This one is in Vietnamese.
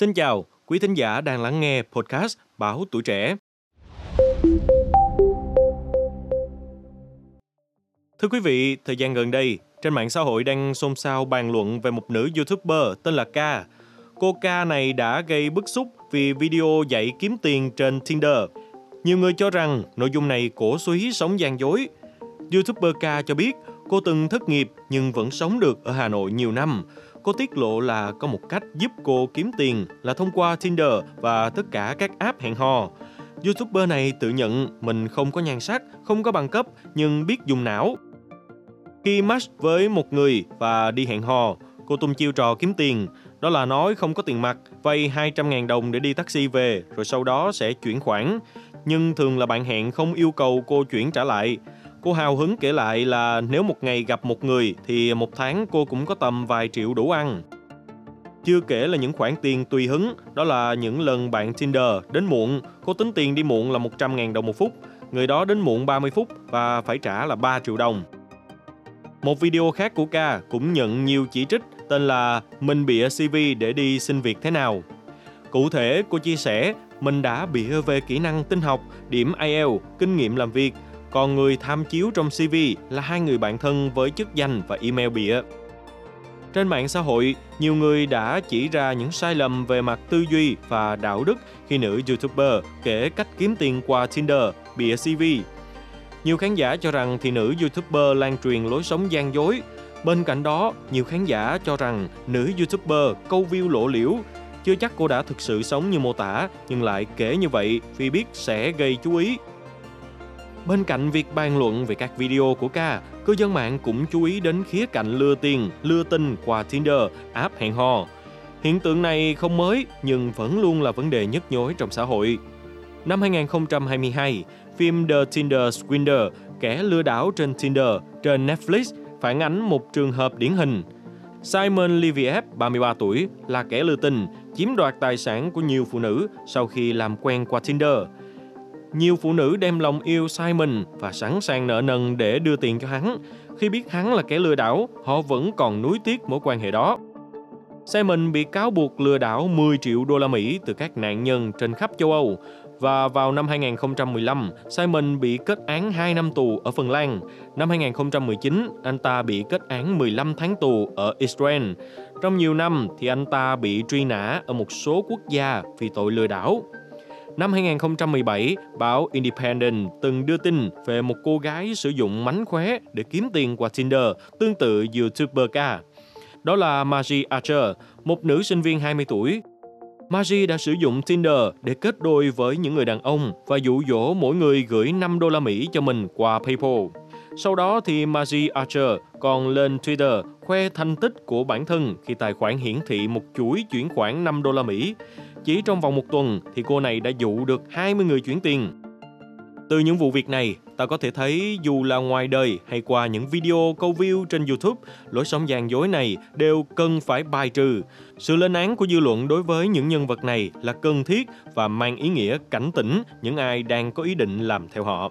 Xin chào, quý thính giả đang lắng nghe podcast Báo Tuổi Trẻ. Thưa quý vị, thời gian gần đây, trên mạng xã hội đang xôn xao bàn luận về một nữ YouTuber tên là K. Cô K này đã gây bức xúc vì video dạy kiếm tiền trên Tinder. Nhiều người cho rằng nội dung này cổ suý sống gian dối. YouTuber K cho biết cô từng thất nghiệp nhưng vẫn sống được ở Hà Nội nhiều năm. Cô tiết lộ là có một cách giúp cô kiếm tiền là thông qua Tinder và tất cả các app hẹn hò. YouTuber này tự nhận mình không có nhan sắc, không có bằng cấp nhưng biết dùng não. Khi match với một người và đi hẹn hò, cô tung chiêu trò kiếm tiền. Đó là nói không có tiền mặt, vay 200.000 đồng để đi taxi về, rồi sau đó sẽ chuyển khoản. Nhưng thường là bạn hẹn không yêu cầu cô chuyển trả lại. Cô hào hứng kể lại là nếu một ngày gặp một người thì một tháng cô cũng có tầm vài triệu đủ ăn. Chưa kể là những khoản tiền tùy hứng, đó là những lần bạn Tinder đến muộn, cô tính tiền đi muộn là 100.000 đồng một phút, người đó đến muộn 30 phút và phải trả là 3 triệu đồng. Một video khác của ca cũng nhận nhiều chỉ trích tên là Mình bịa CV để đi xin việc thế nào. Cụ thể, cô chia sẻ mình đã bịa về kỹ năng tinh học, điểm IELTS, kinh nghiệm làm việc, còn người tham chiếu trong CV là hai người bạn thân với chức danh và email bịa. Trên mạng xã hội, nhiều người đã chỉ ra những sai lầm về mặt tư duy và đạo đức khi nữ YouTuber kể cách kiếm tiền qua Tinder, bịa CV. Nhiều khán giả cho rằng thì nữ YouTuber lan truyền lối sống gian dối. Bên cạnh đó, nhiều khán giả cho rằng nữ YouTuber câu view lộ liễu. Chưa chắc cô đã thực sự sống như mô tả, nhưng lại kể như vậy vì biết sẽ gây chú ý Bên cạnh việc bàn luận về các video của ca, cư dân mạng cũng chú ý đến khía cạnh lừa tiền, lừa tin qua Tinder, app hẹn hò. Hiện tượng này không mới nhưng vẫn luôn là vấn đề nhức nhối trong xã hội. Năm 2022, phim The Tinder Swindler, kẻ lừa đảo trên Tinder trên Netflix phản ánh một trường hợp điển hình. Simon Liviev, 33 tuổi, là kẻ lừa tình, chiếm đoạt tài sản của nhiều phụ nữ sau khi làm quen qua Tinder – nhiều phụ nữ đem lòng yêu Simon và sẵn sàng nợ nần để đưa tiền cho hắn. Khi biết hắn là kẻ lừa đảo, họ vẫn còn nuối tiếc mối quan hệ đó. Simon bị cáo buộc lừa đảo 10 triệu đô la Mỹ từ các nạn nhân trên khắp châu Âu và vào năm 2015, Simon bị kết án 2 năm tù ở Phần Lan. Năm 2019, anh ta bị kết án 15 tháng tù ở Israel. Trong nhiều năm thì anh ta bị truy nã ở một số quốc gia vì tội lừa đảo. Năm 2017, báo Independent từng đưa tin về một cô gái sử dụng mánh khóe để kiếm tiền qua Tinder, tương tự YouTuber ca. Đó là Margie Archer, một nữ sinh viên 20 tuổi. Margie đã sử dụng Tinder để kết đôi với những người đàn ông và dụ dỗ mỗi người gửi 5 đô la Mỹ cho mình qua PayPal. Sau đó thì Margie Archer còn lên Twitter khoe thành tích của bản thân khi tài khoản hiển thị một chuỗi chuyển khoản 5 đô la Mỹ. Chỉ trong vòng một tuần thì cô này đã dụ được 20 người chuyển tiền. Từ những vụ việc này, ta có thể thấy dù là ngoài đời hay qua những video câu view trên YouTube, lối sống gian dối này đều cần phải bài trừ. Sự lên án của dư luận đối với những nhân vật này là cần thiết và mang ý nghĩa cảnh tỉnh những ai đang có ý định làm theo họ.